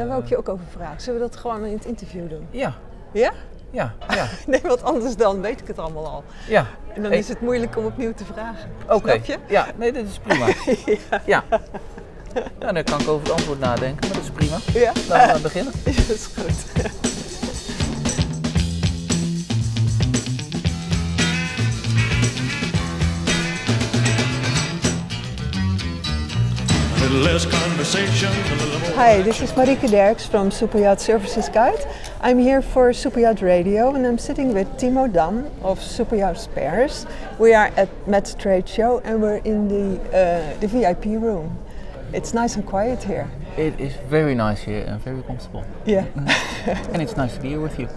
Daar wil ik je ook over vragen. Zullen we dat gewoon in het interview doen? Ja, Ja? ja, ja, Nee, want anders dan weet ik het allemaal al. ja. En dan is het moeilijk om opnieuw te vragen. Oké. Snap je? Ja, nee, dit is prima. ja. Nou, dan kan ik over het antwoord nadenken, maar dat is prima. Ja? Laten we beginnen. dat is goed. Hi, this is Marieke Derks from Superyacht Services Guide. I'm here for Superyacht Radio and I'm sitting with Timo Dam of Superyacht Spares. We are at METSTRADE Show and we're in the, uh, the VIP room. It's nice and quiet here. It is very nice here and very comfortable. Yeah. And it's nice to be here with you.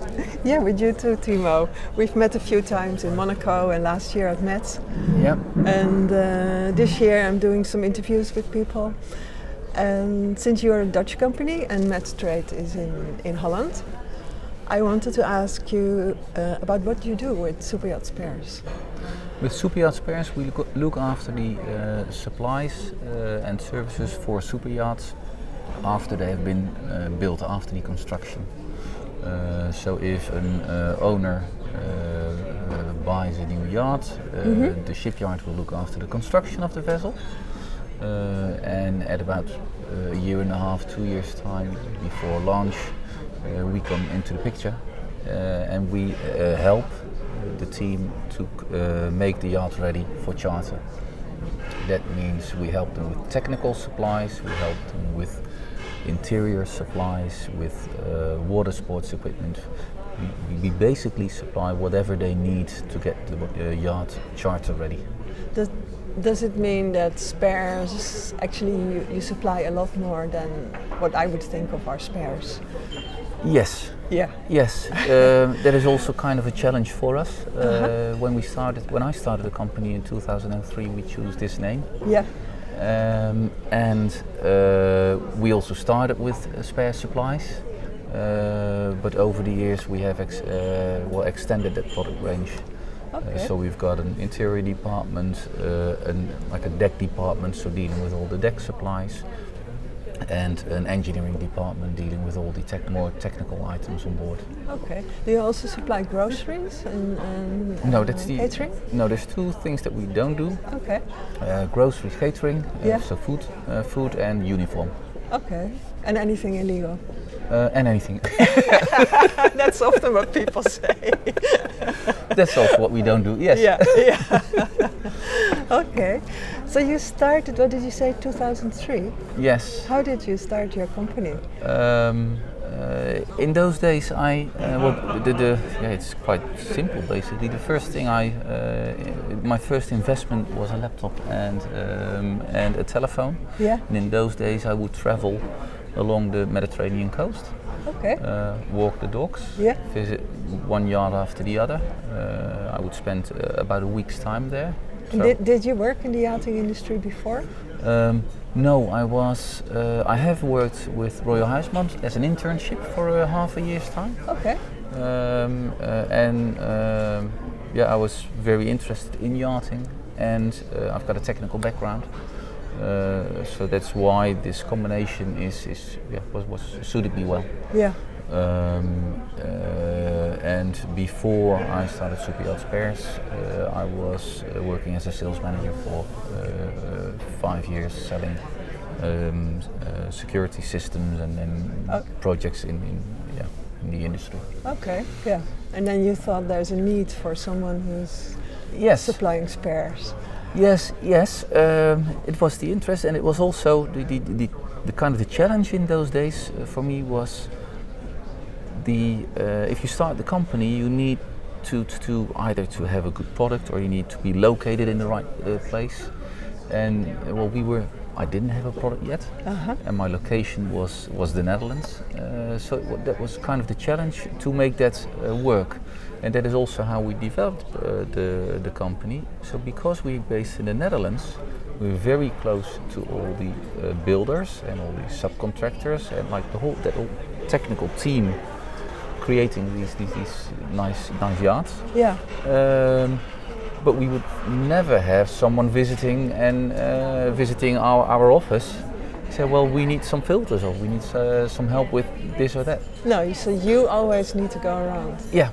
yeah, with you too, Timo. We've met a few times in Monaco and last year at METS. Yeah. And uh, this year I'm doing some interviews with people. And since you're a Dutch company and METSTRADE is in, in Holland, I wanted to ask you uh, about what you do with Superyacht Spares. With Superyacht Spares, we look, look after the uh, supplies uh, and services for super yachts after they have been uh, built, after the construction. Uh, so if an uh, owner uh, uh, buys a new yacht, uh, the shipyard will look after the construction of the vessel. Uh, and at about uh, a year and a half, two years time before launch, uh, we come into the picture uh, and we uh, help the team to uh, make the yacht ready for charter. That means we help them with technical supplies, we help them with interior supplies, with uh, water sports equipment. We, we basically supply whatever they need to get the uh, yacht charter ready. Does, does it mean that spares actually you, you supply a lot more than what I would think of our spares? Yes, Yeah. Yes, um, that is also kind of a challenge for us. Uh, When we started, when I started the company in 2003, we chose this name, Yeah. Um, and uh, we also started with uh, spare supplies. Uh, but over the years, we have ex- uh, well extended that product range. Uh, so we've got an interior department, uh, and like a deck department, so dealing with all the deck supplies, and an engineering department dealing with all the tech- more technical items on board. Okay. Do you also supply groceries and, and No, uh, that's the catering? No, there's two things that we don't do: Okay. uh, grocery catering, uh, Yeah. so food, uh, food and uniform, Okay. And anything illegal? uh, and anything. That's often what people say. That's also what we don't do. Yes. yeah, yeah. okay. So you started, what did you say, 2003? Yes. How did you start your company? Um, uh, in those days, I uh, well, the, the yeah, it's quite simple basically. The first thing I, uh, my first investment was a laptop and um, and a telephone. Yeah. And in those days, I would travel along the Mediterranean coast. Okay. uh, walk the docks, Yeah. visit one yard after the other. Uh, I would spend uh, about a week's time there. So, did, did you work in the yachting industry before? um, no, I was. Uh, I have worked with Royal Huisman as an internship for uh, half a year's time, Okay. um, uh, and um, yeah, I was very interested in yachting, and uh, I've got a technical background. Uh, so that's why this combination is, is yeah, was, was suited me well. Yeah. Um, uh, and before I started Super Yacht Spares, uh, I was uh, working as a sales manager for uh, uh, five years selling um, uh, security systems and, and Oh. projects in, in, yeah, in the industry. Okay. Yeah. And then you thought there's a need for someone who's Yes, supplying spares. yes, yes. Um, it was the interest, and it was also the, the, the, the kind of the challenge in those days uh, for me was the uh, if you start the company, you need to, to, either to have a good product or you need to be located in the right uh, place. And uh, well, we were. I didn't have a product yet, Uh-huh. and my location was was the Netherlands. Uh, so it, that was kind of the challenge to make that uh, work, and that is also how we developed uh, the the company. So because we're based in the Netherlands, we're very close to all the uh, builders and all the subcontractors and like the whole that whole technical team creating these these, these nice nice yachts. Yeah. Um, but we would never have someone visiting and uh, visiting our, our office say, well, we need some filters, or we need uh, some help with this or that. No, so you always need to go around. Yeah.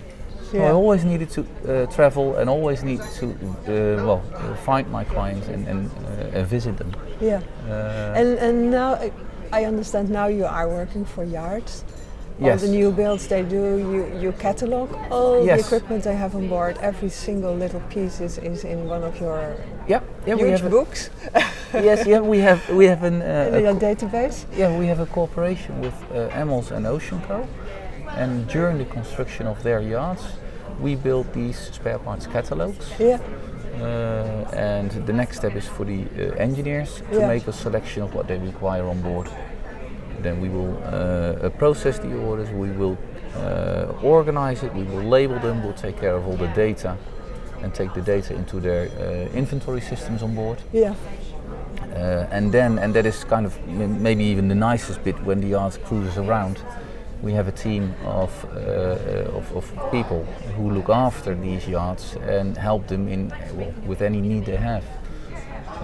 So I always needed to uh, travel and always need to, uh, well, find my clients and, and, uh, and visit them. Yeah. Uh, And and now I- I understand now you are working for yards. All Yes. the new builds they do, you, you catalog all the equipment they have on board. Every single little piece is, is in one of your yeah, yeah, we huge have. A, books yes, yeah, we have we have an uh, in a your database. Yeah, we have a cooperation with uh, Amels and Oceanco. And during the construction of their yachts, we build these spare parts catalogs. Yeah. Uh, and the next step is for the uh, engineers to Yeah. make a selection of what they require on board. Then we will uh, uh, process the orders, we will uh, organize it, we will label them, we'll take care of all the data and take the data into their uh, inventory systems on board. Yeah. Uh, and then, and that is kind of maybe even the nicest bit when the yacht cruises around, we have a team of, uh, of, of people who look after these yachts and help them in well, with any need they have.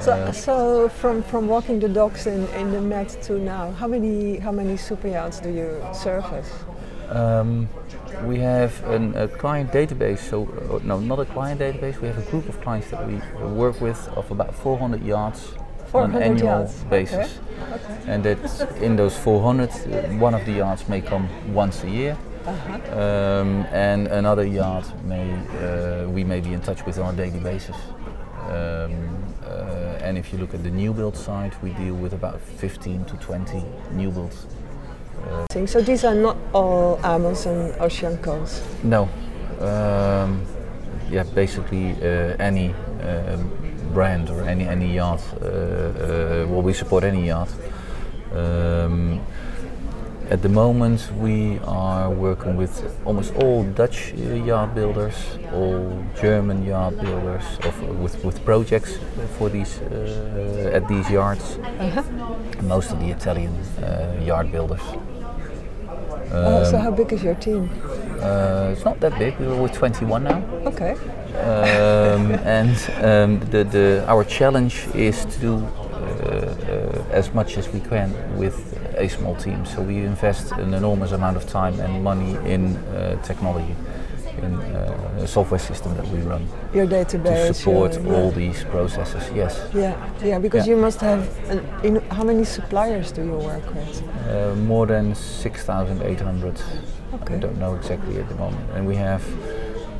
So, Uh, so from, from walking the docks in, in the Med to now, how many how many super yachts do you service? Um, we have an, a client database, so uh, no, not a client database. We have a group of clients that we work with of about 400 yachts on an annual yachts, basis. Okay. And that in those 400, uh, one of the yachts may come once a year, Uh-huh. um, and another yacht may uh, we may be in touch with on a daily basis. Um, and if you look at the new build side, we deal with about 15 to 20 new builds. Thing. So these are not all Amels and Oceancos. No, um, yeah, basically uh, any um brand or any any yacht. Uh, uh, well, we support any yacht. Um, at the moment, we are working with almost all Dutch uh, yacht builders, all German yacht builders, of, with with projects for these uh, at these yards. Most of the Italian uh, yard builders. oh, so Um, how big is your team? uh, it's not that big. We're with 21 now, Okay. um, and um, the, the our challenge is to do uh, uh, as much as we can with a small team. So we invest an enormous amount of time and money in uh, technology, in uh, a software system that we run Your to database. support your- all these processes. Yes, Yeah, yeah, because Yeah. you must have. An, in, how many suppliers do you work with? uh, more than 6,800. Okay. I don't know exactly at the moment. And we have,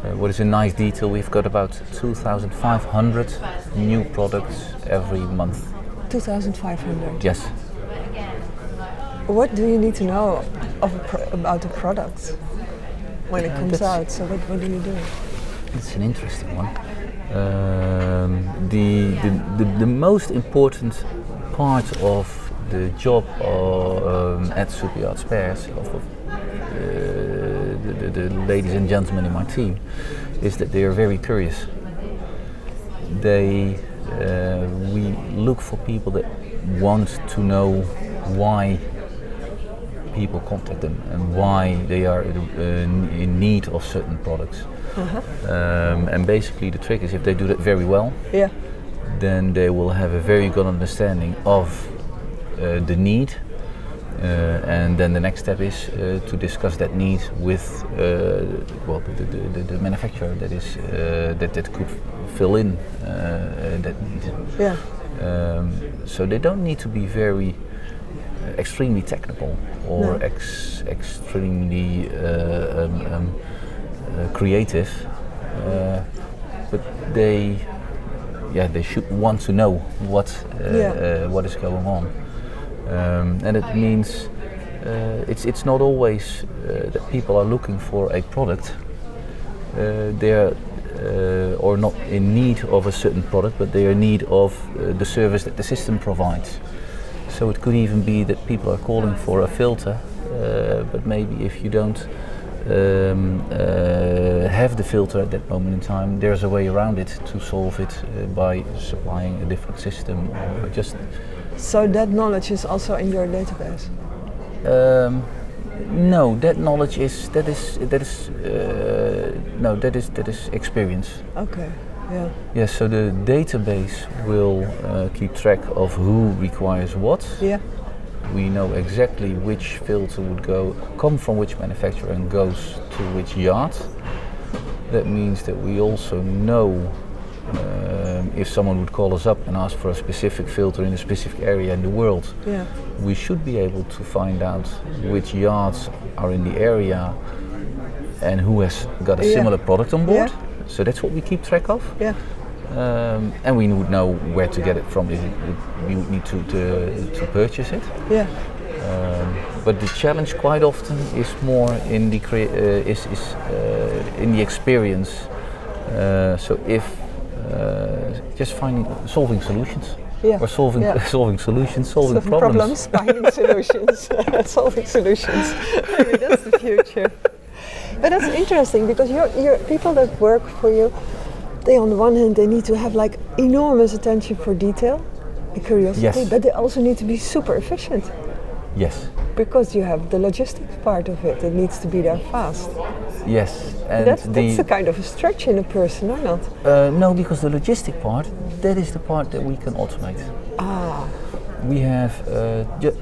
uh, what is a nice detail, we've got about 2,500 new products every month. 2,500. Yes. What do you need to know of a about the product when it comes out? So what, what do you do? It's an interesting one. Um, the, the, the, the most important part of the job um, at Super Yacht Spares, of, of uh, the, the, the ladies and gentlemen in my team, is that they are very curious. They, uh, we look for people that want to know why people contact them and why they are in need of certain products. Um, and basically, the trick is if they do that very well, Yeah. then they will have a very good understanding of uh, the need. Uh, and then the next step is uh, to discuss that need with uh, well the, the, the, manufacturer that is uh, that, that could fill in uh, that need. Yeah. Um, so they don't need to be very extremely technical or No. ex- extremely uh, um, um, uh, creative, uh, but they yeah they should want to know what uh, Yeah. uh, what is going on, um, and it means. Uh, it's it's not always uh, that people are looking for a product. Uh, they're uh, or not in need of a certain product, but they are in need of uh, the service that the system provides. So it could even be that people are calling for a filter, uh, but maybe if you don't um, uh, have the filter at that moment in time, there's a way around it to solve it uh, by supplying a different system or just So that knowledge is also in your database. Um, no, that knowledge is that is that is uh, no that is that is experience. Okay. Yeah. Yes, so the database will uh, keep track of who requires what, Yeah. We know exactly which filter would go come from which manufacturer and goes to which yard. That means that we also know um, if someone would call us up and ask for a specific filter in a specific area in the world, Yeah. we should be able to find out which yards are in the area and who has got a Yeah. similar product on board. Yeah. So that's what we keep track of. Yeah. Um, and we would know where to get it from if we would need to, to, to purchase it. Yeah. Um, but the challenge quite often is more in the crea- uh, is, is uh, in the experience. Uh, so if uh, just finding solving solutions Yeah. or solving Yeah. solving solutions, solving, Solving problems. finding solutions, solving solutions. Maybe that's the future. But that's interesting because you're, you're people that work for you. They, on the one hand, they need to have like enormous attention for detail and curiosity, Yes. but they also need to be super efficient Yes, because you have the logistics part of it. It needs to be there fast. yes, and That's, the that's a kind of a stretch in a person, or not? uh, no, because the logistic part that is the part that we can automate. Ah, We have, uh, ju-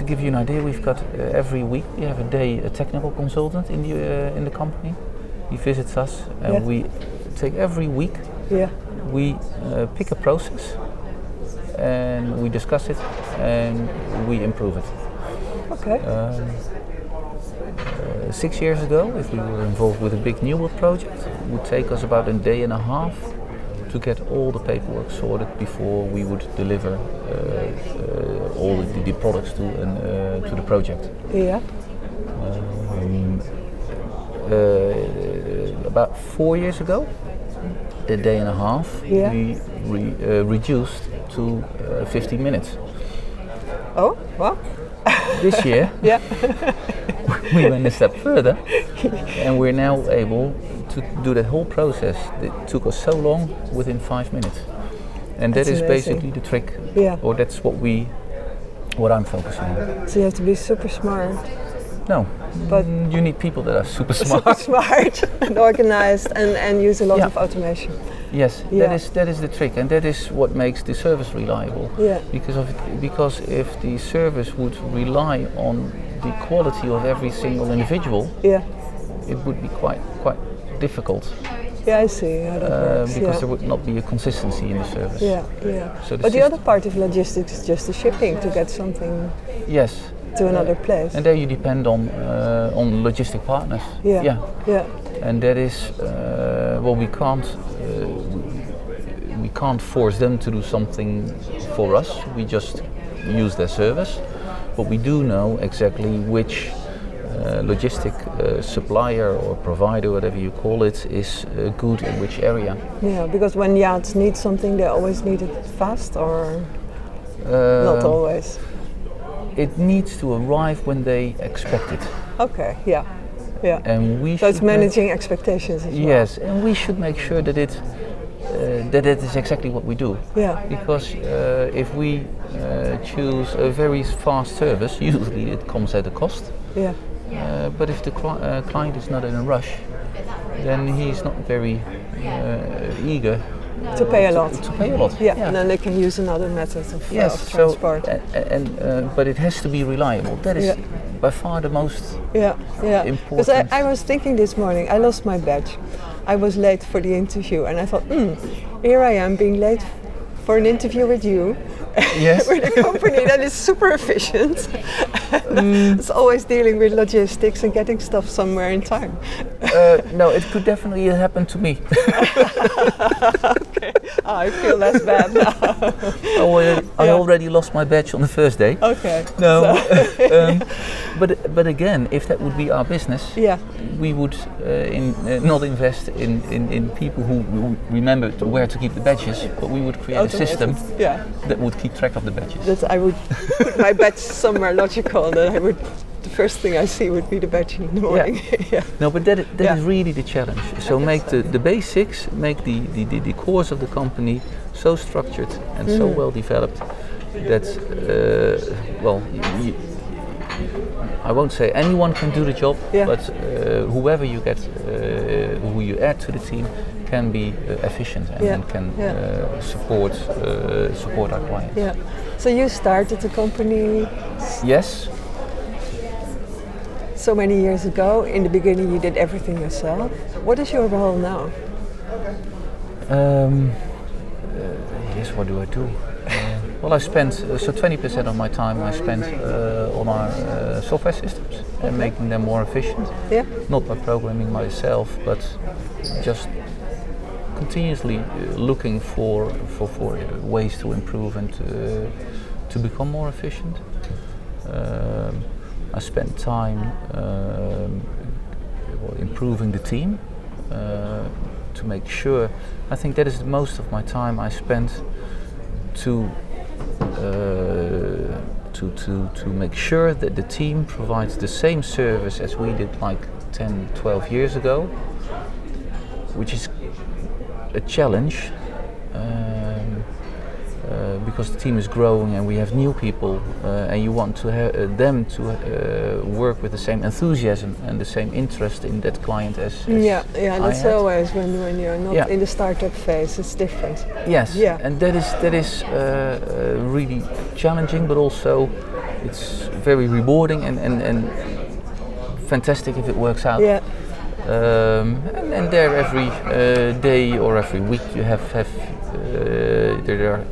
to give you an idea, we've got uh, every week we have a day a technical consultant in the uh, in the company. He visits us, and Yeah. we take every week yeah. we uh, pick a process and we discuss it and we improve it. Okay. Um, uh, six years ago, if we were involved with a big new build project, it would take us about a day and a half to get all the paperwork sorted before we would deliver uh, uh, all the, the products to, an, uh, to the project. yeah. Um, uh, about four years ago, a day and a half, Yeah. we re, uh, reduced to uh, 15 minutes. Oh, well, This year, yeah. we went a step further, and we're now able to do that whole process that took us so long within five minutes. And that That's amazing. basically the trick, Yeah. or that's what we, what I'm focusing on. So you have to be super smart. No, But- mm, you need people that are super smart. super smart and organized and, and use a lot Yeah. of automation. Yes, Yeah. that is that is the trick, and that is what makes the service reliable. Yeah. Because of it, because if the service would rely on the quality of every single individual, Yeah. it would be quite quite difficult Yeah, I see how that uh, because yeah. there would not be a consistency in the service. yeah, yeah. So the but the other part of logistics is just the shipping to get something Yes, to another place. and there you depend on uh, on logistic partners. yeah. yeah, Yeah. and that is uh, well we can't uh, we can't force them to do something for us we just use their service but we do know exactly which uh, logistic uh, supplier or provider whatever you call it is uh, good in which area Yeah, because when yachts need something, they always need it fast or not Um, always. it needs to arrive when they expect it Okay, yeah. Yeah. and we so it's managing expectations as well. yes and we should make sure that it uh, that it is exactly what we do Yeah. Because uh, if we uh, choose a very fast service, usually it comes at a cost. Yeah. Uh, but if the cli- uh, client is not in a rush, then he's not very uh, eager To pay a lot. to pay a lot. Yeah. And then they can use another method of, uh, Yes, of so transport. a- and uh, but it has to be reliable. That is Yeah. by far the most. Yeah, yeah. Because I. I was thinking this morning, I lost my badge. I was late for the interview, and I thought, hmm, here I am being late for an interview with you, Yes. with a company that is super efficient. it's always dealing with logistics and getting stuff somewhere in time. Uh, no, it could definitely happen to me. Ah, I feel less bad now. I already, I already lost my badge on the first day. okay. No, um, but but again, if that would be our business, Yeah. we would uh, in, uh, not invest in, in, in people who, who remember to where to keep the badges, but we would create a system Yeah. that would keep track of the badges. That I would put my badge somewhere logical. That I would. First thing I see would be the badge in the morning. yeah. No, but that, that Yeah. is really the challenge. So make the, the basics, make the, the, the, the cores of the company so structured and so Mm. well developed that, uh, well, I won't say anyone can do the job, Yeah. but uh, whoever you get, uh, who you add to the team, can be uh, efficient and, Yeah, and can yeah. uh, support uh, support our clients. Yeah. So you started the company Yes, so many years ago. In the beginning, you did everything yourself. What is your role now? Um, uh, yes, what do I do? Uh, well, I spent uh, so 20% of my time I spent uh, on our uh, software systems and making them more efficient. Yeah. Not by programming myself, but just continuously uh, looking for for, for ways to improve and to, to become more efficient. Um, I spent time um, improving the team uh, to make sure. I think that is most of my time I spent to uh, to to to make sure that the team provides the same service as we did like 10, 12 years ago, which is a challenge. Uh, because the team is growing and we have new people, uh, and you want to have uh, them to uh, work with the same enthusiasm and the same interest in that client as, as Yeah, yeah. I That's had. always when when you're not Yeah. in the startup phase. It's different. Yes, Yeah. and that is that is uh, uh, really challenging, but also it's very rewarding and, and, and fantastic if it works out. Yeah. Um, and, and there every uh, day or every week you have have uh, there are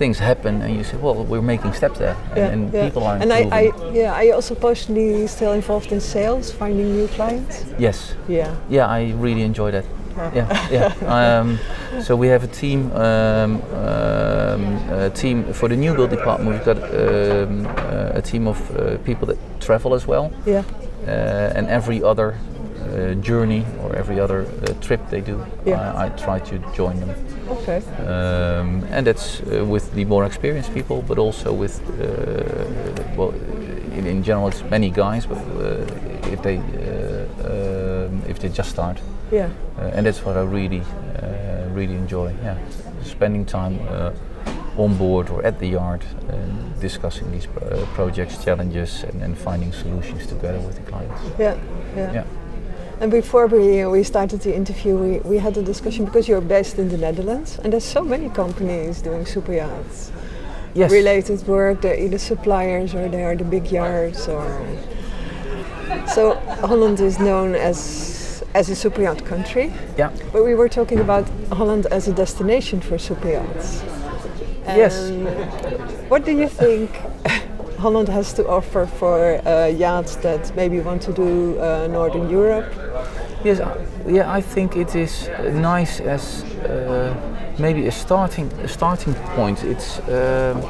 things happen and you say, well, we're making steps there, and, Yeah, and yeah. people are And I. I, yeah, you also personally still involved in sales, finding new clients? yes, Yeah. yeah, I really enjoy that. Yeah. Yeah, yeah. um, so we have a team, um, um, a team for the new build department. We've got um, a team of uh, people that travel as well, Yeah. uh, and every other uh, journey or every other uh, trip they do, Yeah. I, I try to join them. Okay. Um, and that's uh, with the more experienced people, but also with, uh, well, in, in general, it's many guys, but uh, if they uh, um, if they just start, Yeah. uh, and that's what I really uh, really enjoy. Yeah, spending time uh, on board or at the yard, and discussing these uh, projects, challenges, and, and finding solutions together with the clients. Yeah. Yeah. Yeah. And before we, we started the interview, we, we had a discussion because you're based in the Netherlands, and there's so many companies doing super yachts Yes. related work. They're either suppliers or they are the big yards. Or so Holland is known as as a super yacht country. Yeah. But we were talking about Holland as a destination for super yachts. Yes. What do you think Holland has to offer for uh, yachts that maybe want to do uh, Northern Europe? Yes, I- yeah, I think it is uh, nice as uh, maybe a starting a starting point. It's um,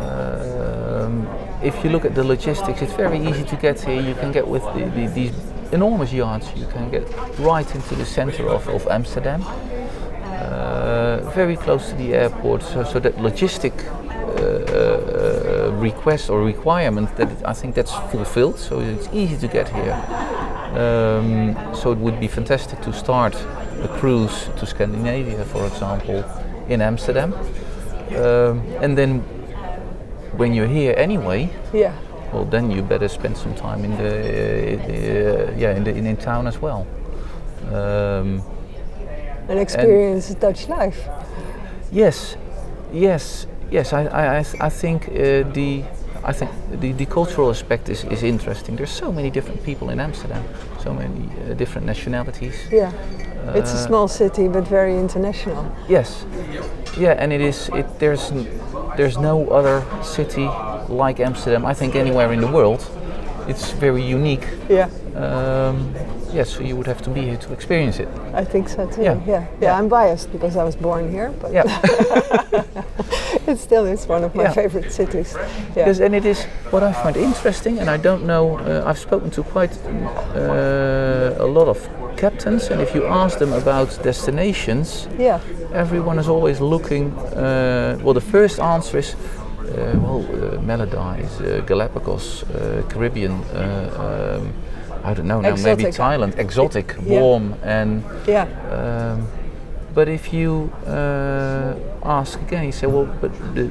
um, if you look at the logistics, it's very easy to get here. You can get with the, the, these enormous yachts. You can get right into the center of, of Amsterdam, uh, very close to the airport. So, so that logistic uh, uh, request or requirement that I think that's fulfilled. So it's easy to get here. Um, so it would be fantastic to start a cruise to Scandinavia, for example, in Amsterdam, um, and then when you're here anyway, Yeah. well, then you better spend some time in the, uh, yeah in the in, in town as well. Um, And experience Dutch life. Yes, yes, yes. I, I, I th- I think uh, the, I think the, the cultural aspect is, is interesting. There's so many different people in Amsterdam, so many uh, different nationalities. Yeah. it's a Uh, small city but very international. Yes, yeah, and it is. It there's n- there's no other city like Amsterdam. I think anywhere in the world. It's very unique. Yeah. Um, yes, so you would have to be here to experience it. I think so too. Yeah. Yeah. Yeah. Yeah. I'm biased because I was born here, but Yeah. it still is one of my Yeah. favorite cities. Yeah. Yes, and it is what I find interesting, and I don't know. Uh, I've spoken to quite uh, a lot of captains, and if you ask them about destinations, yeah. everyone is always looking. Uh, well, the first answer is, uh, well, uh, Maldives, uh, Galapagos, uh, Caribbean. Uh, um, I don't know now. Maybe Thailand, exotic, Yeah. warm, and Yeah. um, but if you uh, ask again, you say, well, but the,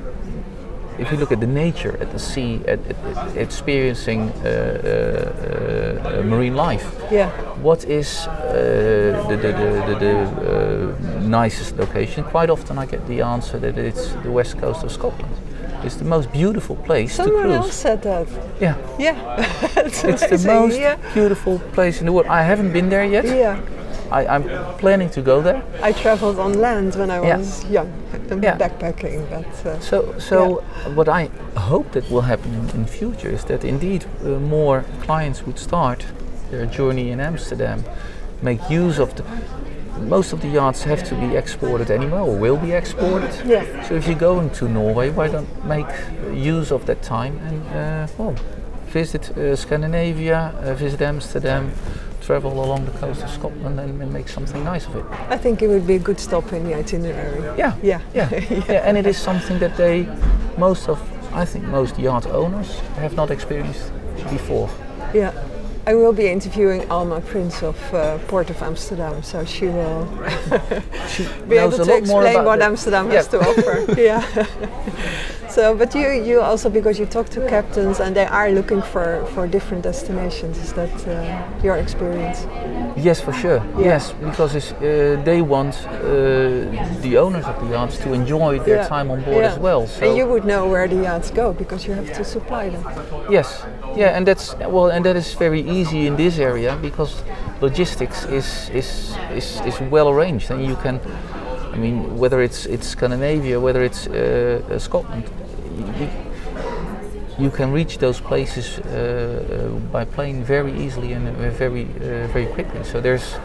if you look at the nature, at the sea, at, at, at experiencing uh, uh, uh, marine life. Yeah. What is uh, the, the, the, the, the uh, nicest location? Quite often I get the answer that it's the west coast of Scotland. It's the most beautiful place to cruise. Someone else said that. Yeah, Yeah. it's it's the most Yeah. beautiful place in the world. I haven't been there yet. Yeah. I, I'm planning to go there. I traveled on land when I Yeah. was young, Yeah. backpacking. But uh, So, so what I hope that will happen in, in future is that indeed uh, more clients would start their journey in Amsterdam, make use of the. Most of the yachts have to be exported anyway, or will be exported. Yeah. So if you're going to Norway, why don't make use of that time and uh, well, visit uh, Scandinavia, uh, visit Amsterdam, travel along the coast of Scotland, and, and make something nice of it. I think it would be a good stop in the itinerary. Yeah. Yeah. Yeah, yeah, and it is something that they, most of, I think most yacht owners have not experienced before. Yeah. I will be interviewing Alma Prince of uh, Port of Amsterdam, so she will She be able to explain what Amsterdam has to offer. yeah. So, but you, you also because you talk to captains and they are looking for, for different destinations. Is that uh, your experience? Yes, for sure. Yeah. Yes, because it's, uh, they want uh, the owners of the yachts to enjoy their Yeah. time on board Yeah. as well. So and you would know where the yachts go because you have to supply them. yes, yeah, and that's well, and that is very easy in this area because logistics is is is, is well arranged, and you can. I mean, whether it's it's Scandinavia, whether it's uh, uh, Scotland, you, you can reach those places uh, uh, by plane very easily and uh, very uh, very quickly. So there's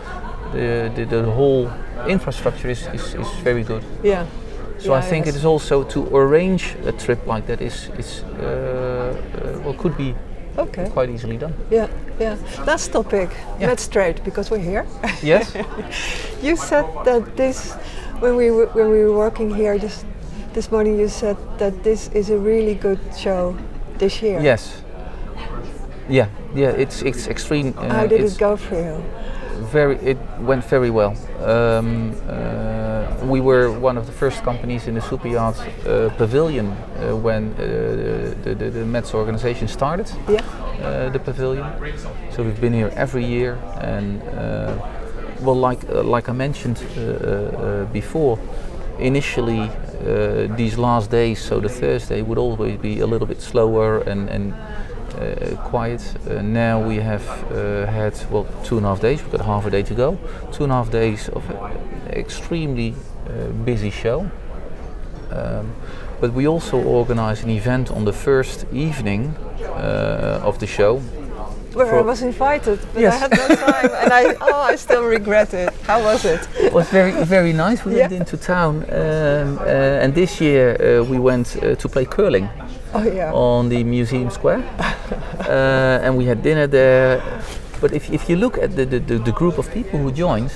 the, the, the whole infrastructure is, is, is very good. Yeah. So I think it is also to arrange a trip like that is is uh, uh, well could be Okay. quite easily done. Yeah, yeah. Last topic. Yeah. Let's trade because we're here. Yes. You said that this, when we were, when we were working here this this morning, you said that this is a really good show this year. yes. Yeah. Yeah. It's it's extreme. Uh, How did it go for you? Very. It went very well. Um, uh, we were one of the first companies in the super yacht uh, pavilion uh, when uh, the, the the Mets organization started. Yeah. uh, the pavilion. So we've been here every year, and uh, well, like uh, like I mentioned uh, uh, before, initially these last days, so the Thursday would always be a little bit slower and and. Uh, quiet. Uh, now we have uh, had well two and a half days. We've got half a day to go. Two and a half days of extremely busy show. Um, but we also organize an event on the first evening of the show. Where I was invited, but I had no time, and I oh I still regret it. How was it? It was very, very nice. We went into town, um, uh, and this year uh, we went uh, to play curling Oh yeah. on the museum square, uh, and we had dinner there. But if, if you look at the, the, the, the group of people who joined,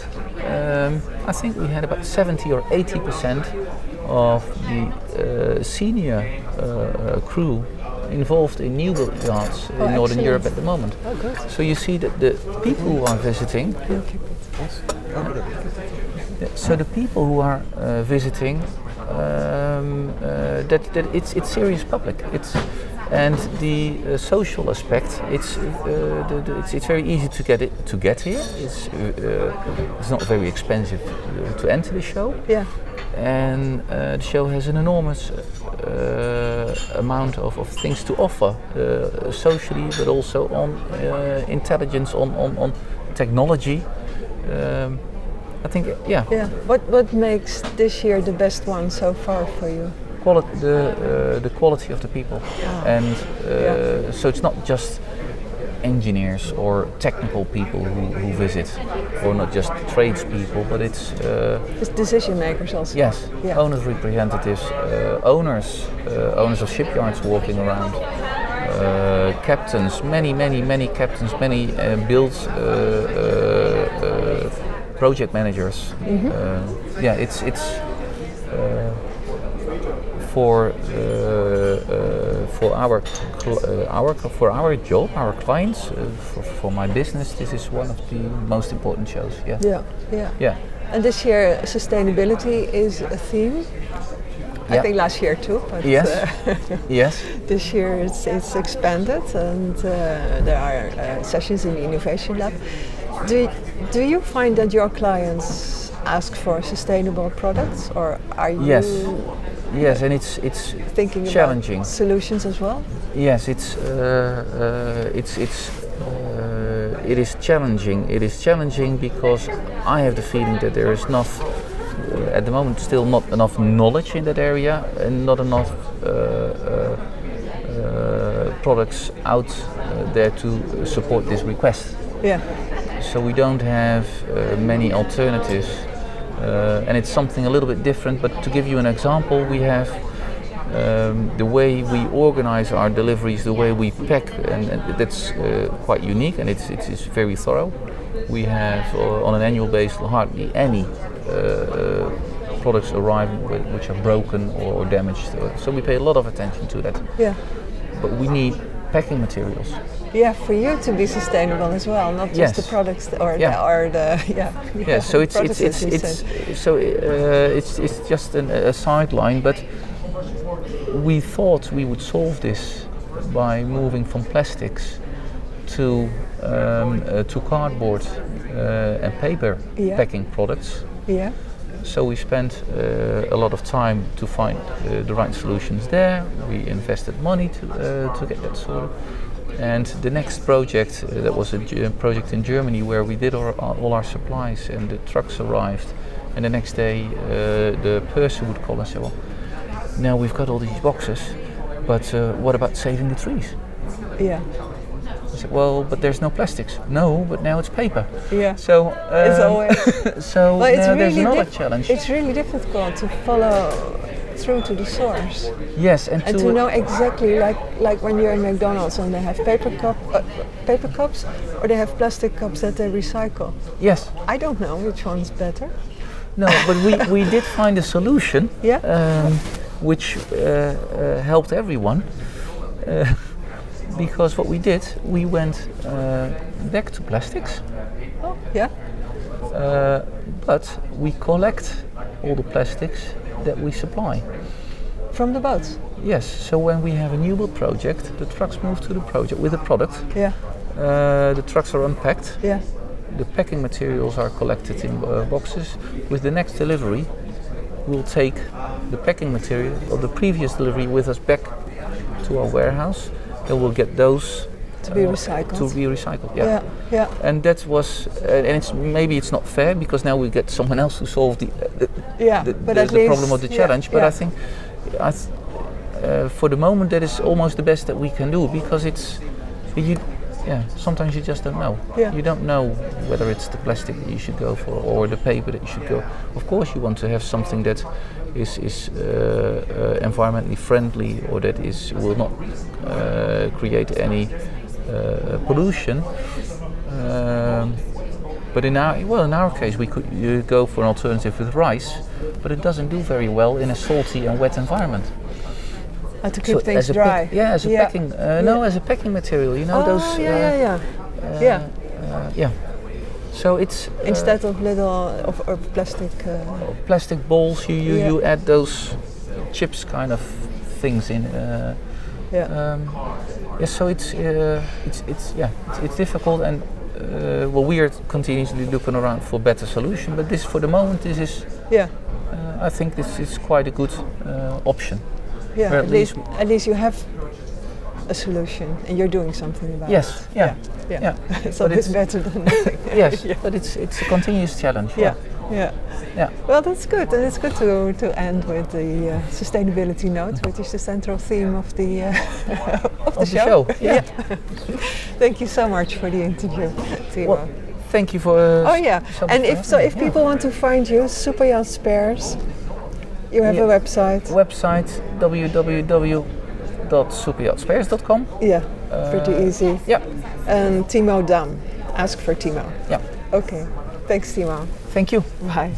um, I think we had about 70 or 80 percent of the uh, senior uh, crew involved in new build in Oh, Northern excellent. Europe at the moment. Oh good. So you see that the people who are visiting You'll keep it. Yeah, So the people who are uh, visiting, um, uh, that, that it's it's serious public. It's and the uh, social aspect. It's, uh, the, the, it's it's very easy to get it to get here. It's uh, it's not very expensive uh, to enter the show, Yeah. and uh, the show has an enormous uh, amount of, of things to offer uh, socially, but also on uh, intelligence, on on, on technology. Um, I think, yeah, Yeah. What what makes this year the best one so far for you? quality, the uh, the quality of the people, and uh, Yeah. so it's not just engineers or technical people who, who visit, or not just tradespeople, but it's uh, It's decision makers also. yes, Yeah. owners representatives, uh, owners, uh, owners of shipyards walking around. Uh, captains, many, many, many captains, many uh, build uh, uh, uh, project managers. Mm-hmm. Uh, yeah, it's it's uh, for uh, uh, for our our for our job, our clients, uh, for, for my business. This is one of the most important shows. Yeah, Yeah. Yeah. yeah. And this year sustainability is a theme. I think last year too, but Yes. uh, Yes. this year it's, it's expanded and uh, there are uh, sessions in the Innovation Lab. Do, do you find that your clients ask for sustainable products or are you Yes. Yes, and it's it's thinking challenging. about solutions as well? Yes, it's uh, uh, it's it's uh, it is challenging. It is challenging because I have the feeling that there is uh, at the moment still not enough knowledge in that area and not enough uh, uh, uh, products out uh, there to support this request. Yeah, So we don't have uh, many alternatives, uh, and it's something a little bit different. But to give you an example, we have um, the way we organize our deliveries, the way we pack, and, and that's uh, quite unique, and it's, it's, it's very thorough. We have uh, on an annual basis hardly any uh, uh, products whi- which are broken or, damaged. So we pay a lot of attention to that. yeah. But we need packing materials. Yeah, for you to be sustainable as well, not just Yes. the products or, Yeah. the, or the yeah. yeah so it's it's it's, it's so uh, it's it's just an, a sideline but we thought we would solve this by moving from plastics to um, uh, to cardboard uh, and paper Yeah. packing products yeah, so we spent uh, a lot of time to find uh, the right solutions there. We invested money to, uh, to get that sorted. And the next project, uh, that was a project in Germany where we did our, all our supplies and the trucks arrived. And the next day, uh, the person would call and say, well, now we've got all these boxes, but uh, what about saving the trees? yeah, said, well, but there's no plastics. No, but now it's paper. yeah. So, it's um, always so Well, it's now there's really another challenge. It's really difficult to follow through to the source yes, and, and to, to know exactly, like like when you're in McDonald's and they have paper cup, uh, paper cups, or they have plastic cups that they recycle. yes, I don't know which one's better. No, but we, we did find a solution Yeah. um, which uh, uh, helped everyone. Because what we did, we went uh, back to plastics, Oh, yeah, uh, but we collect all the plastics that we supply. from the boats. Yes, so when we have a new build project, the trucks move to the project with the product. Yeah, Uh, the trucks are unpacked, yeah, the packing materials are collected in uh, boxes. With the next delivery, we'll take the packing material of the previous delivery with us back to our warehouse, and we'll get those to be uh, recycled. to be recycled. Yeah. yeah, yeah, And that was, uh, and it's maybe it's not fair because now we get someone else to solve the uh, the, yeah. the, but the- the problem or the yeah, challenge. But yeah. I think, I th- uh, for the moment, that is almost the best that we can do because it's, you, yeah. Sometimes you just don't know. Yeah. You don't know whether it's the plastic that you should go for or the paper that you should go. Of course, you want to have something that is is uh, uh, environmentally friendly or that is will not uh, create any uh, pollution. Um, but in our well, in our case, we could go for an alternative with rice, but it doesn't do very well in a salty and wet environment. Uh, to keep So things dry. yeah, as a Yeah. packing. Uh, No, as a packing material. You know oh, those. yeah, uh, yeah, yeah. Yeah. yeah. So it's uh, Instead of little of, of plastic. Uh, plastic bowls. You you, Yeah. you add those chips kind of things in. Uh, yeah. um, yeah, so it's uh, it's it's yeah it's, it's difficult and uh, well we are continuously looking around for better solution. But this for the moment this is yeah. uh, I think this is quite a good uh, option. Yeah, at, least- at least you have a solution and you're doing something about Yes, it. yeah, yeah. yeah. so But it's better than nothing. Yes, yeah. but it's it's a continuous challenge. yeah, yeah. yeah. Well, that's good, and it's good to, to end with the uh, sustainability note, which is the central theme of the uh, of the Of the show. show, yeah. Thank you so much for the interview, Timo. Well, thank you for. Uh, oh yeah, so and if so, if. Yeah. people want to find you, Superyacht Spares, you have a website. website. website www.superyachtspares.com. Yeah, pretty Uh, easy. Yeah, And Timo Dam. Ask for Timo. yeah. Okay. Thanks, Timo. Thank you. Bye.